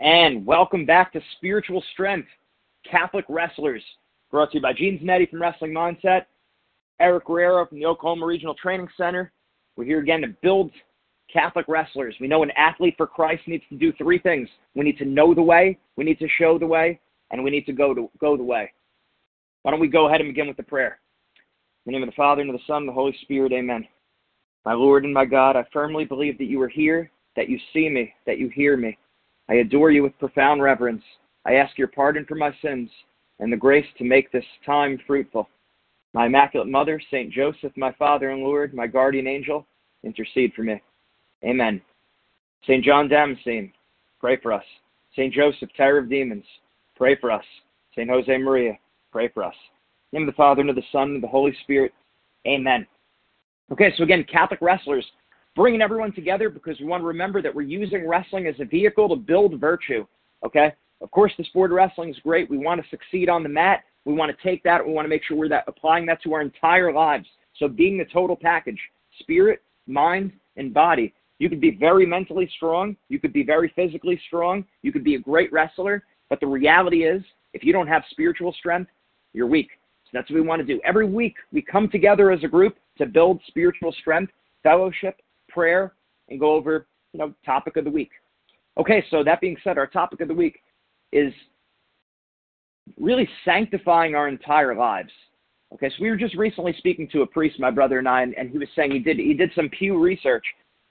And welcome back to Spiritual Strength, Catholic Wrestlers, brought to you by Gene Zanetti from Wrestling Mindset, Eric Guerrero from the Oklahoma Regional Training Center. We're here again to build Catholic wrestlers. We know an athlete for Christ needs to do three things. We need to know the way, we need to show the way, and we need to go to go the way. Why don't we go ahead and begin with the prayer? In the name of the Father, and of the Son, and the Holy Spirit, amen. My Lord and my God, I firmly believe that you are here, that you see me, that you hear me. I adore you with profound reverence. I ask your pardon for my sins and the grace to make this time fruitful. My Immaculate Mother, St. Joseph, my Father and Lord, my guardian angel, intercede for me. Amen. St. John Damascene, pray for us. St. Joseph, terror of demons, pray for us. St. Jose Maria, pray for us. In the name of the Father, and of the Son, and of the Holy Spirit. Amen. Okay, so again, Catholic wrestlers, bringing everyone together because we want to remember that we're using wrestling as a vehicle to build virtue. Okay? Of course, the sport of wrestling is great. We want to succeed on the mat. We want to take that. We want to make sure we're that, applying that to our entire lives. So, being the total package spirit, mind, and body. You could be very mentally strong. You could be very physically strong. You could be a great wrestler. But the reality is, if you don't have spiritual strength, you're weak. So that's what we want to do. Every week, we come together as a group to build spiritual strength, fellowship, prayer, and go over, you know, topic of the week. Okay, so that being said, our topic of the week is really sanctifying our entire lives. Okay, so we were just recently speaking to a priest, my brother and I, and, and he was saying he did he did some Pew research,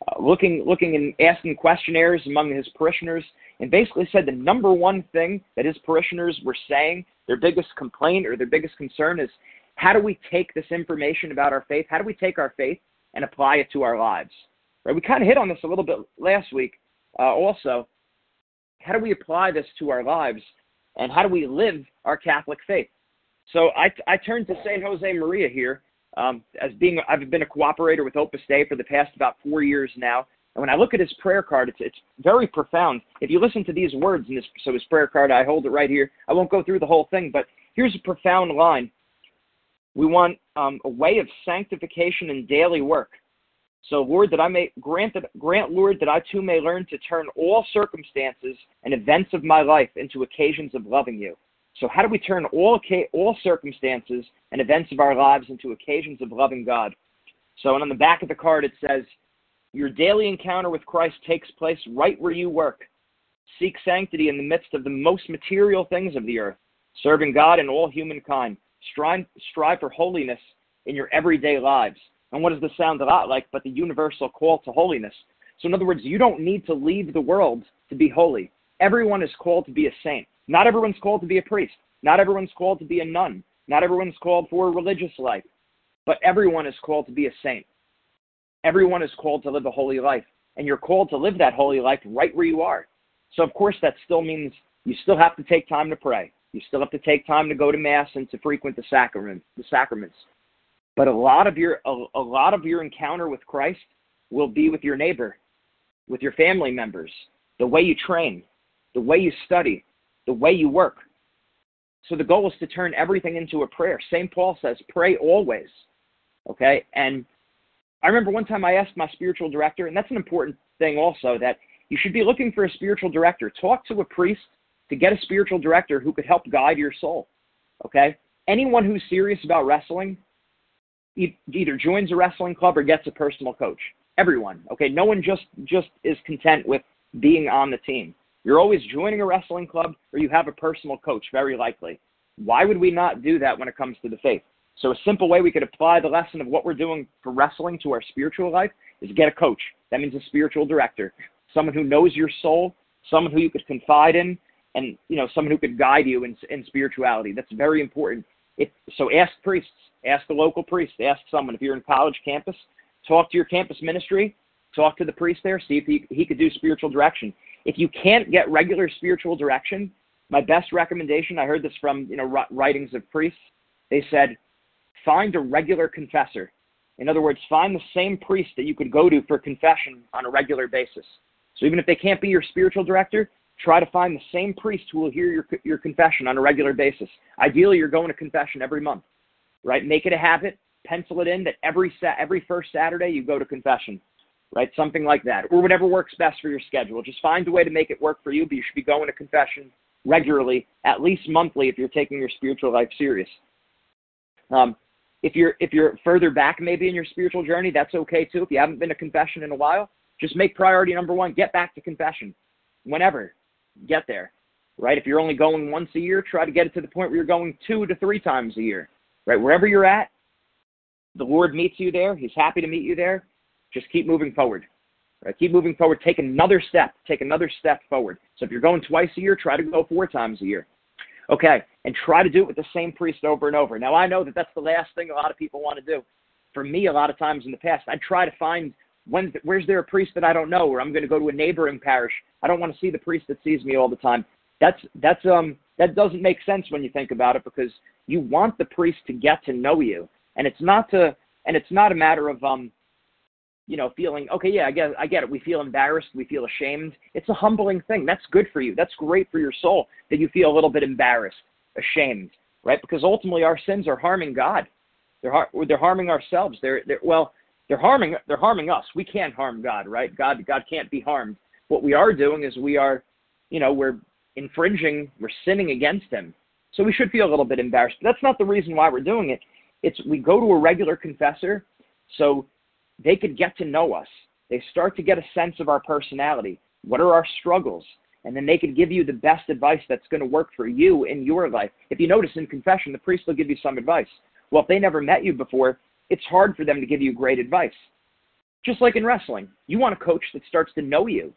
uh, looking looking and asking questionnaires among his parishioners, and basically said the number one thing that his parishioners were saying, their biggest complaint or their biggest concern is, how do we take this information about our faith? How do we take our faith and apply it to our lives? Right? We kind of hit on this a little bit last week, uh, also. How do we apply this to our lives? and how do we live our Catholic faith? So I, I turn to St. Jose Maria here um, as being, I've been a cooperator with Opus Dei for the past about four years now. And when I look at his prayer card, it's, it's very profound. If you listen to these words in this, so his prayer card, I hold it right here. I won't go through the whole thing, but here's a profound line. We want um, a way of sanctification and daily work so, Lord, that I may grant that grant, Lord, that I too may learn to turn all circumstances and events of my life into occasions of loving you. So, how do we turn all all circumstances and events of our lives into occasions of loving God? So, and on the back of the card it says, "Your daily encounter with Christ takes place right where you work. Seek sanctity in the midst of the most material things of the earth, serving God and all humankind. Strive, strive for holiness in your everyday lives." And what does this sound a lot like but the universal call to holiness? So, in other words, you don't need to leave the world to be holy. Everyone is called to be a saint. Not everyone's called to be a priest. Not everyone's called to be a nun. Not everyone's called for a religious life. But everyone is called to be a saint. Everyone is called to live a holy life. And you're called to live that holy life right where you are. So, of course, that still means you still have to take time to pray. You still have to take time to go to Mass and to frequent the sacrament, the sacraments. But a lot of your a, a lot of your encounter with Christ will be with your neighbor, with your family members, the way you train, the way you study, the way you work. So the goal is to turn everything into a prayer. St. Paul says, pray always. Okay? And I remember one time I asked my spiritual director, and that's an important thing also, that you should be looking for a spiritual director. Talk to a priest to get a spiritual director who could help guide your soul. Okay? Anyone who's serious about wrestling either joins a wrestling club or gets a personal coach. Everyone. Okay, no one just just is content with being on the team. You're always joining a wrestling club or you have a personal coach, very likely. Why would we not do that when it comes to the faith? So a simple way we could apply the lesson of what we're doing for wrestling to our spiritual life is get a coach. That means a spiritual director, someone who knows your soul, someone who you could confide in, and you know someone who could guide you in, in spirituality. That's very important. So ask priests, Ask the local priest. Ask someone. If you're in college campus, talk to your campus ministry. Talk to the priest there. See if he, he could do spiritual direction. If you can't get regular spiritual direction, my best recommendation, I heard this from you know writings of priests. They said, find a regular confessor. In other words, find the same priest that you could go to for confession on a regular basis. So even if they can't be your spiritual director, try to find the same priest who will hear your, your confession on a regular basis. Ideally, you're going to confession every month right? Make it a habit. Pencil it in that every sa- every first Saturday you go to confession. right? Something like that, or whatever works best for your schedule. Just find a way to make it work for you, but you should be going to confession regularly, at least monthly, if you're taking your spiritual life serious. Um, if you're if you're further back maybe in your spiritual journey, that's okay too. If you haven't been to confession in a while, just make priority number one, get back to confession. Whenever. Get there. Right? If you're only going once a year, try to get it to the point where you're going two to three times a year. Right? Wherever you're at, the Lord meets you there. He's happy to meet you there. Just keep moving forward. Right? Keep moving forward. Take another step. Take another step forward. So if you're going twice a year, try to go four times a year. Okay, and try to do it with the same priest over and over. Now I know that that's the last thing a lot of people want to do. For me, a lot of times in the past, I'd try to find when where's there a priest that I don't know, or I'm going to go to a neighboring parish. I don't want to see the priest that sees me all the time. That's that's um that doesn't make sense when you think about it because you want the priest to get to know you, and it's not to and it's not a matter of um you know, feeling, okay, yeah, I get, I get it. We feel embarrassed. We feel ashamed. It's a humbling thing. That's good for you. That's great for your soul that you feel a little bit embarrassed, ashamed, right? Because ultimately our sins are harming God. They're, har- they're harming ourselves. They're, they're, well, they're harming, they're harming us. We can't harm God, right? God, God can't be harmed. What we are doing is we are, you know, we're infringing, we're sinning against him. So we should feel a little bit embarrassed. But that's not the reason why we're doing it. It's we go to a regular confessor. So they could get to know us. They start to get a sense of our personality. What are our struggles? And then they could give you the best advice that's going to work for you in your life. If you notice in confession, the priest will give you some advice. Well, if they never met you before, it's hard for them to give you great advice. Just like in wrestling, you want a coach that starts to know you.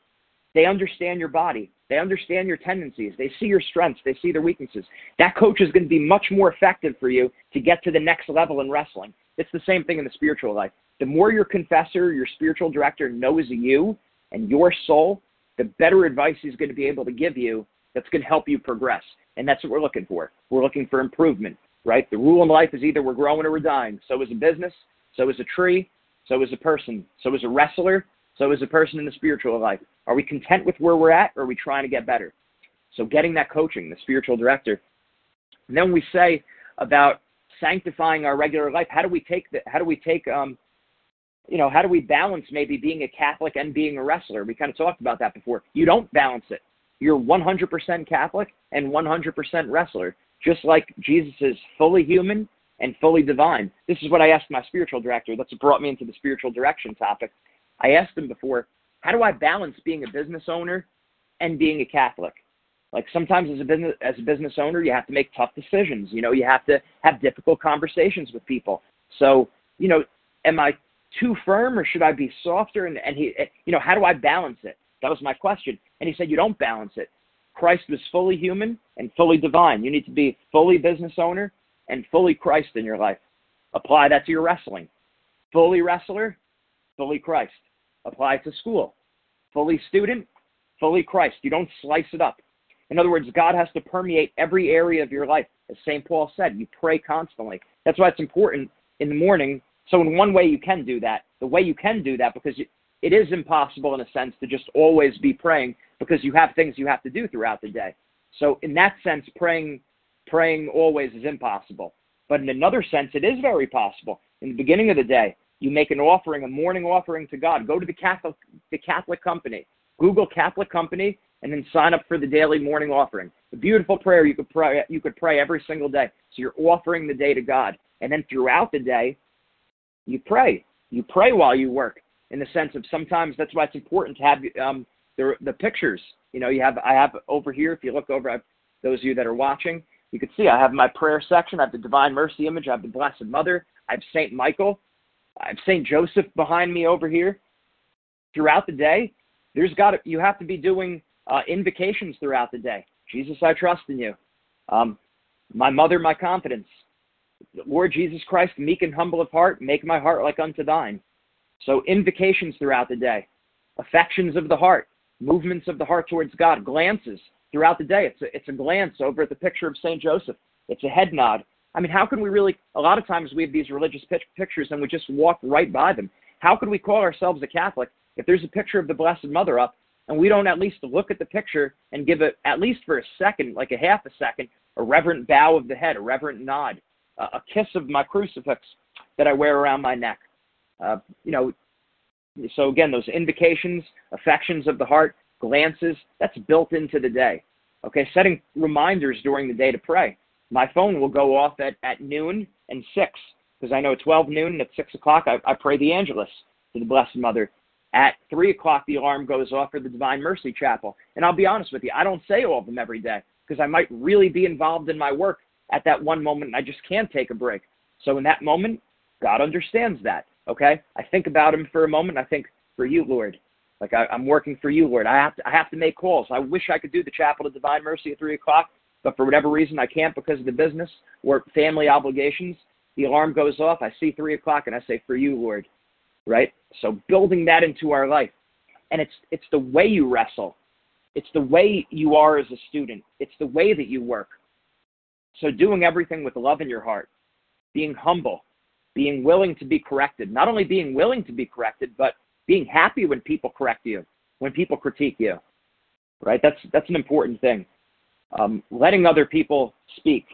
They understand your body. They understand your tendencies. They see your strengths. They see their weaknesses. That coach is going to be much more effective for you to get to the next level in wrestling. It's the same thing in the spiritual life the more your confessor, your spiritual director knows you and your soul, the better advice he's going to be able to give you that's going to help you progress. And that's what we're looking for. We're looking for improvement, right? The rule in life is either we're growing or we're dying. So is a business, so is a tree, so is a person, so is a wrestler, so is a person in the spiritual life. Are we content with where we're at or are we trying to get better? So getting that coaching, the spiritual director. And then we say about sanctifying our regular life. How do we take the, how do we take um, you know, how do we balance maybe being a Catholic and being a wrestler? We kind of talked about that before. You don't balance it. You're 100% Catholic and 100% wrestler, just like Jesus is fully human and fully divine. This is what I asked my spiritual director. That's what brought me into the spiritual direction topic. I asked him before, how do I balance being a business owner and being a Catholic? Like sometimes as a business as a business owner, you have to make tough decisions. You know, you have to have difficult conversations with people. So, you know, am I too firm or should I be softer? And, and he, you know, how do I balance it? That was my question. And he said, you don't balance it. Christ was fully human and fully divine. You need to be fully business owner and fully Christ in your life. Apply that to your wrestling. Fully wrestler, fully Christ. Apply it to school. Fully student, fully Christ. You don't slice it up. In other words, God has to permeate every area of your life. As St. Paul said, you pray constantly. That's why it's important in the morning so in one way you can do that. The way you can do that because it is impossible in a sense to just always be praying because you have things you have to do throughout the day. So in that sense, praying praying always is impossible. But in another sense, it is very possible. In the beginning of the day, you make an offering, a morning offering to God. Go to the Catholic the Catholic company. Google Catholic company and then sign up for the daily morning offering. A beautiful prayer you could pray you could pray every single day. So you're offering the day to God. And then throughout the day, you pray. You pray while you work. In the sense of sometimes that's why it's important to have um, the the pictures. You know, you have I have over here. If you look over, I've, those of you that are watching, you can see I have my prayer section. I have the Divine Mercy image. I have the Blessed Mother. I have Saint Michael. I have Saint Joseph behind me over here. Throughout the day, there's got to, you have to be doing uh, invocations throughout the day. Jesus, I trust in you. Um, my mother, my confidence. Lord Jesus Christ, meek and humble of heart, make my heart like unto thine. So invocations throughout the day, affections of the heart, movements of the heart towards God, glances throughout the day. It's a, it's a glance over at the picture of St. Joseph. It's a head nod. I mean, how can we really, a lot of times we have these religious pictures and we just walk right by them. How can we call ourselves a Catholic if there's a picture of the Blessed Mother up and we don't at least look at the picture and give it, at least for a second, like a half a second, a reverent bow of the head, a reverent nod? a kiss of my crucifix that I wear around my neck. Uh, you know, So again, those invocations, affections of the heart, glances, that's built into the day. Okay, setting reminders during the day to pray. My phone will go off at, at noon and 6, because I know at 12 noon and at 6 o'clock I, I pray the Angelus to the Blessed Mother. At 3 o'clock, the alarm goes off for the Divine Mercy Chaplet. And I'll be honest with you, I don't say all of them every day because I might really be involved in my work at that one moment and I just can't take a break. So in that moment, God understands that. Okay? I think about him for a moment. I think, for you, Lord. Like I, am working for you, Lord. I have to I have to make calls. I wish I could do the chaplet of divine mercy at three o'clock, but for whatever reason I can't because of the business or family obligations. The alarm goes off. I see three o'clock and I say, For you, Lord. Right? So building that into our life. And it's it's the way you wrestle. It's the way you are as a student. It's the way that you work. So doing everything with love in your heart, being humble, being willing to be corrected. Not only being willing to be corrected, but being happy when people correct you, when people critique you. Right? That's that's an important thing. Um, letting other people speak.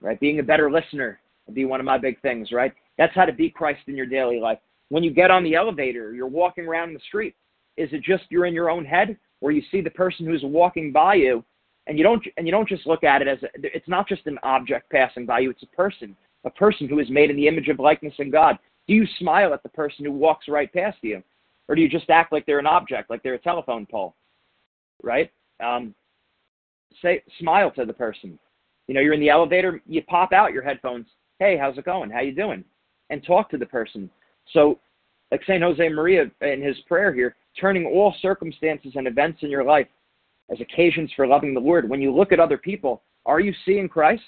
Right? Being a better listener would be one of my big things. Right? That's how to be Christ in your daily life. When you get on the elevator, you're walking around the street. Is it just you're in your own head, or you see the person who's walking by you, and you don't and you don't just look at it as a, it's not just an object passing by you. It's a person a person who is made in the image of likeness in God? Do you smile at the person who walks right past you? Or do you just act like they're an object, like they're a telephone pole? Right? Um, say smile to the person. You know, you're in the elevator, you pop out your headphones. Hey, how's it going? How you doing? And talk to the person. So, like Saint Jose Maria in his prayer here, turning all circumstances and events in your life as occasions for loving the Lord. When you look at other people, are you seeing Christ?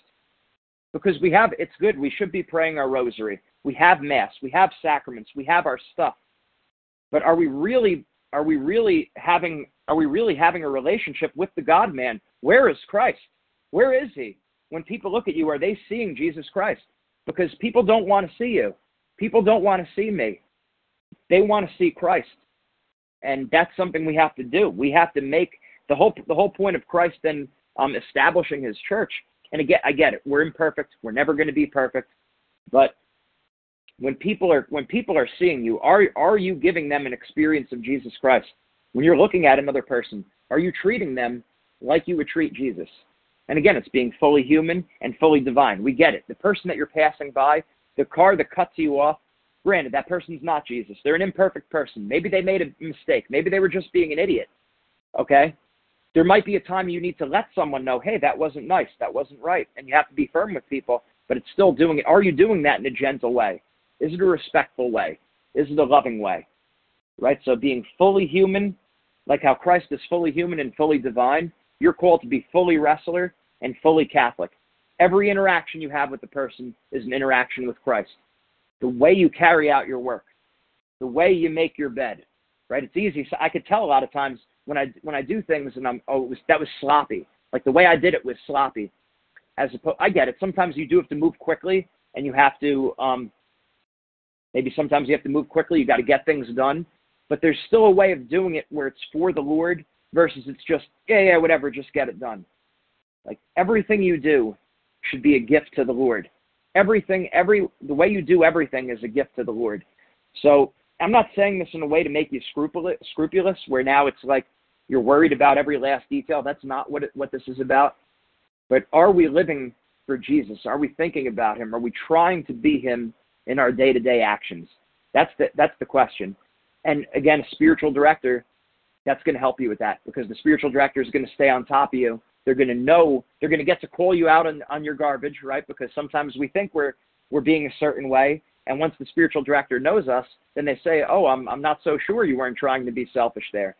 Because we have it's good we should be praying our rosary. We have mass we have sacraments we have our stuff. But are we really are we really having are we really having a relationship with the god man? Where is christ? Where is he? When people look at you are they seeing jesus christ? Because people don't want to see you. People don't want to see me. They want to see christ. And that's something we have to do. We have to make the whole the whole point of christ and um, establishing his church and again, I get it. We're imperfect. We're never going to be perfect. But when people are when people are seeing you, are are you giving them an experience of Jesus Christ? When you're looking at another person, are you treating them like you would treat Jesus? And again, it's being fully human and fully divine. We get it. The person that you're passing by, the car that cuts you off, granted, that person's not Jesus. They're an imperfect person. Maybe they made a mistake. Maybe they were just being an idiot. Okay? There might be a time you need to let someone know, hey, that wasn't nice, that wasn't right, and you have to be firm with people, but it's still doing it. Are you doing that in a gentle way? Is it a respectful way? Is it a loving way? Right? So being fully human, like how Christ is fully human and fully divine, you're called to be fully wrestler and fully Catholic. Every interaction you have with the person is an interaction with Christ. The way you carry out your work, the way you make your bed, right? It's easy. So I could tell a lot of times when I when I do things and I'm oh it was, that was sloppy. Like the way I did it was sloppy. As opposed, I get it. Sometimes you do have to move quickly, and you have to um, maybe sometimes you have to move quickly. You got to get things done, but there's still a way of doing it where it's for the Lord versus it's just yeah yeah whatever, just get it done. Like everything you do should be a gift to the Lord. Everything, every the way you do everything is a gift to the Lord. So I'm not saying this in a way to make you scrupulous, scrupulous where now it's like you're worried about every last detail. That's not what it, what this is about. But are we living for Jesus? Are we thinking about him? Are we trying to be him in our day-to-day actions? That's the that's the question. And again, a spiritual director that's going to help you with that because the spiritual director is going to stay on top of you. They're going to know, they're going to get to call you out on, on your garbage, right? Because sometimes we think we're we're being a certain way, and once the spiritual director knows us, then they say, "Oh, I'm I'm not so sure you weren't trying to be selfish there."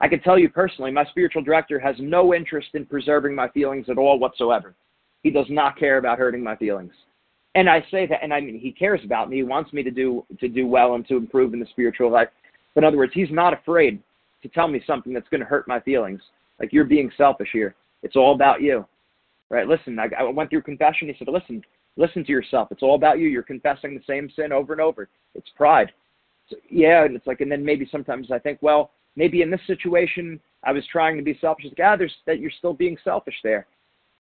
I can tell you personally, my spiritual director has no interest in preserving my feelings at all whatsoever. He does not care about hurting my feelings. And I say that, and I mean, he cares about me. He wants me to do to do well and to improve in the spiritual life. But in other words, he's not afraid to tell me something that's going to hurt my feelings. Like you're being selfish here. It's all about you, right? Listen, I, I went through confession. He said, listen, listen to yourself. It's all about you. You're confessing the same sin over and over. It's pride. So, yeah, and it's like, and then maybe sometimes I think, well, maybe in this situation I was trying to be selfish. Like, ah, there's that you're still being selfish there.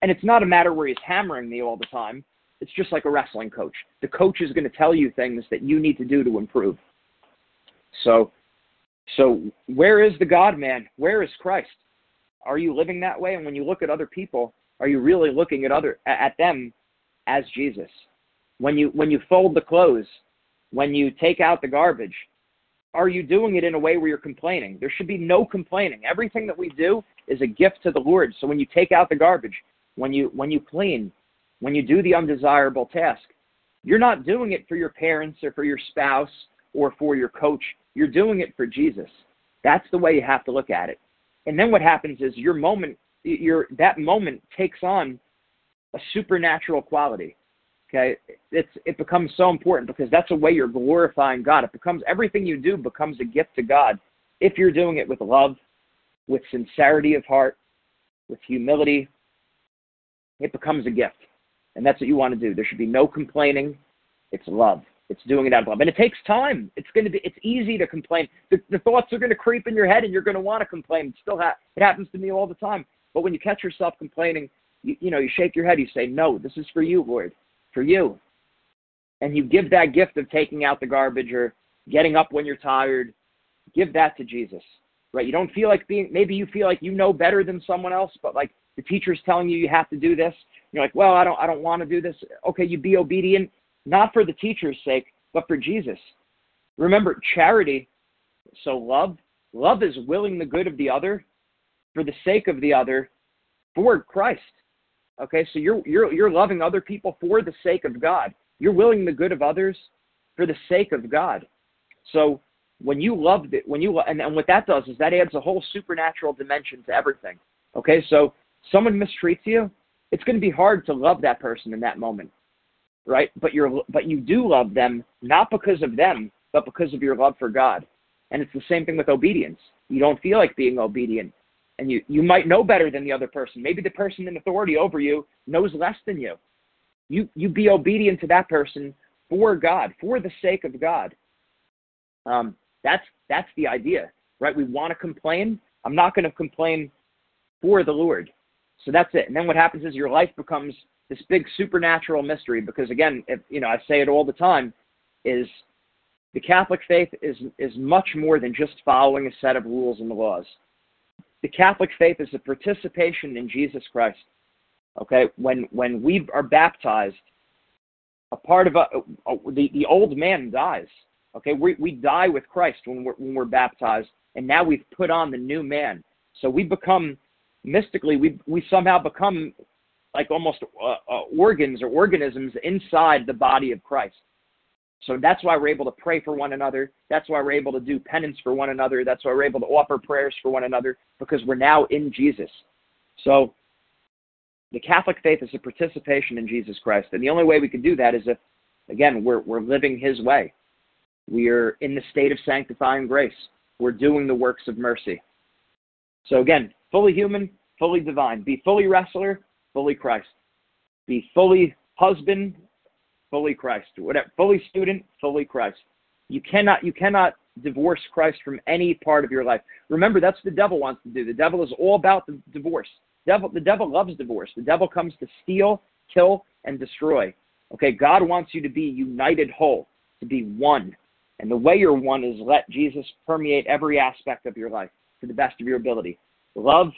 And it's not a matter where he's hammering me all the time. It's just like a wrestling coach. The coach is going to tell you things that you need to do to improve. So, so where is the God man? Where is Christ? Are you living that way? And when you look at other people, are you really looking at other at them as Jesus? When you when you fold the clothes, when you take out the garbage, are you doing it in a way where you're complaining? There should be no complaining. Everything that we do is a gift to the Lord. So when you take out the garbage, when you when you clean, when you do the undesirable task, you're not doing it for your parents or for your spouse or for your coach. You're doing it for Jesus. That's the way you have to look at it. And then what happens is your moment, your that moment takes on a supernatural quality. Okay, it's it becomes so important because that's a way you're glorifying God. It becomes everything you do becomes a gift to God if you're doing it with love, with sincerity of heart, with humility. It becomes a gift, and that's what you want to do. There should be no complaining. It's love. It's doing it out of love, and it takes time. It's going to be. It's easy to complain. The, the thoughts are going to creep in your head, and you're going to want to complain. It still ha- it happens to me all the time. But when you catch yourself complaining, you, you know you shake your head. You say, "No, this is for you, Lord, for you." And you give that gift of taking out the garbage or getting up when you're tired. Give that to Jesus, right? You don't feel like being. Maybe you feel like you know better than someone else, but like the teacher's telling you you have to do this. You're like, well, I don't, I don't want to do this. Okay, you be obedient not for the teacher's sake, but for Jesus. Remember, charity, so love, love is willing the good of the other for the sake of the other for Christ. Okay, so you're you're you're loving other people for the sake of God. You're willing the good of others for the sake of God. So when you love it, when you and, and what that does is that adds a whole supernatural dimension to everything. Okay, so someone mistreats you, it's going to be hard to love that person in that moment right? But you're but you do love them not because of them, but because of your love for God. And it's the same thing with obedience. You don't feel like being obedient. And you, you might know better than the other person. Maybe the person in authority over you knows less than you. You you be obedient to that person for God, for the sake of God. Um, that's that's the idea, right? We want to complain. I'm not going to complain for the Lord. So that's it. And then what happens is your life becomes this big supernatural mystery because again, if, you know, I say it all the time, is the Catholic faith is is much more than just following a set of rules and laws. The Catholic faith is a participation in Jesus Christ. Okay, when when we are baptized, a part of a, a, the the old man dies. Okay, we we die with Christ when we're when we're baptized, and now we've put on the new man. So we become mystically we we somehow become like almost uh, uh, organs or organisms inside the body of Christ. So that's why we're able to pray for one another. That's why we're able to do penance for one another. That's why we're able to offer prayers for one another because we're now in Jesus. So the Catholic faith is a participation in Jesus Christ. And the only way we can do that is if, again, we're, we're living His way. We are in the state of sanctifying grace. We're doing the works of mercy. So again, fully human, fully divine. Be fully wrestler, fully Christ. Be fully husband, fully Christ. Whatever, fully student, fully Christ. You cannot you cannot divorce Christ from any part of your life. Remember, that's what the devil wants to do. The devil is all about the divorce. Devil, the devil loves divorce. The devil comes to steal, kill, and destroy. Okay, God wants you to be united whole, to be one. And the way you're one is let Jesus permeate every aspect of your life to the best of your ability. Love,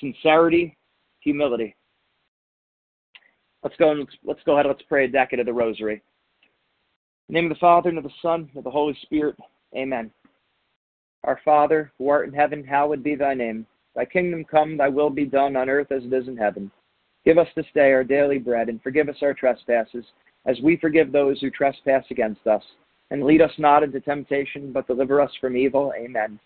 sincerity, humility. Let's go and let's, let's go ahead. Let's pray a decade of the Rosary. In the name of the Father and of the Son and of the Holy Spirit. Amen. Our Father, who art in heaven, hallowed be thy name. Thy kingdom come, thy will be done on earth as it is in heaven. Give us this day our daily bread, and forgive us our trespasses, as we forgive those who trespass against us. And lead us not into temptation, but deliver us from evil. Amen.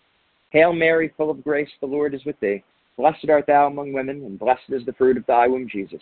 Hail Mary, full of grace, the Lord is with thee. Blessed art thou among women, and blessed is the fruit of thy womb, Jesus.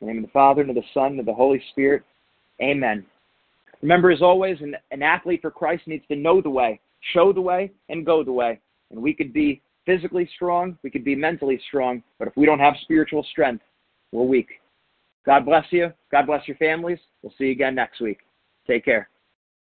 In the name of the Father, and of the Son, and of the Holy Spirit. Amen. Remember, as always, an, an athlete for Christ needs to know the way, show the way, and go the way. And we could be physically strong, we could be mentally strong, but if we don't have spiritual strength, we're weak. God bless you. God bless your families. We'll see you again next week. Take care.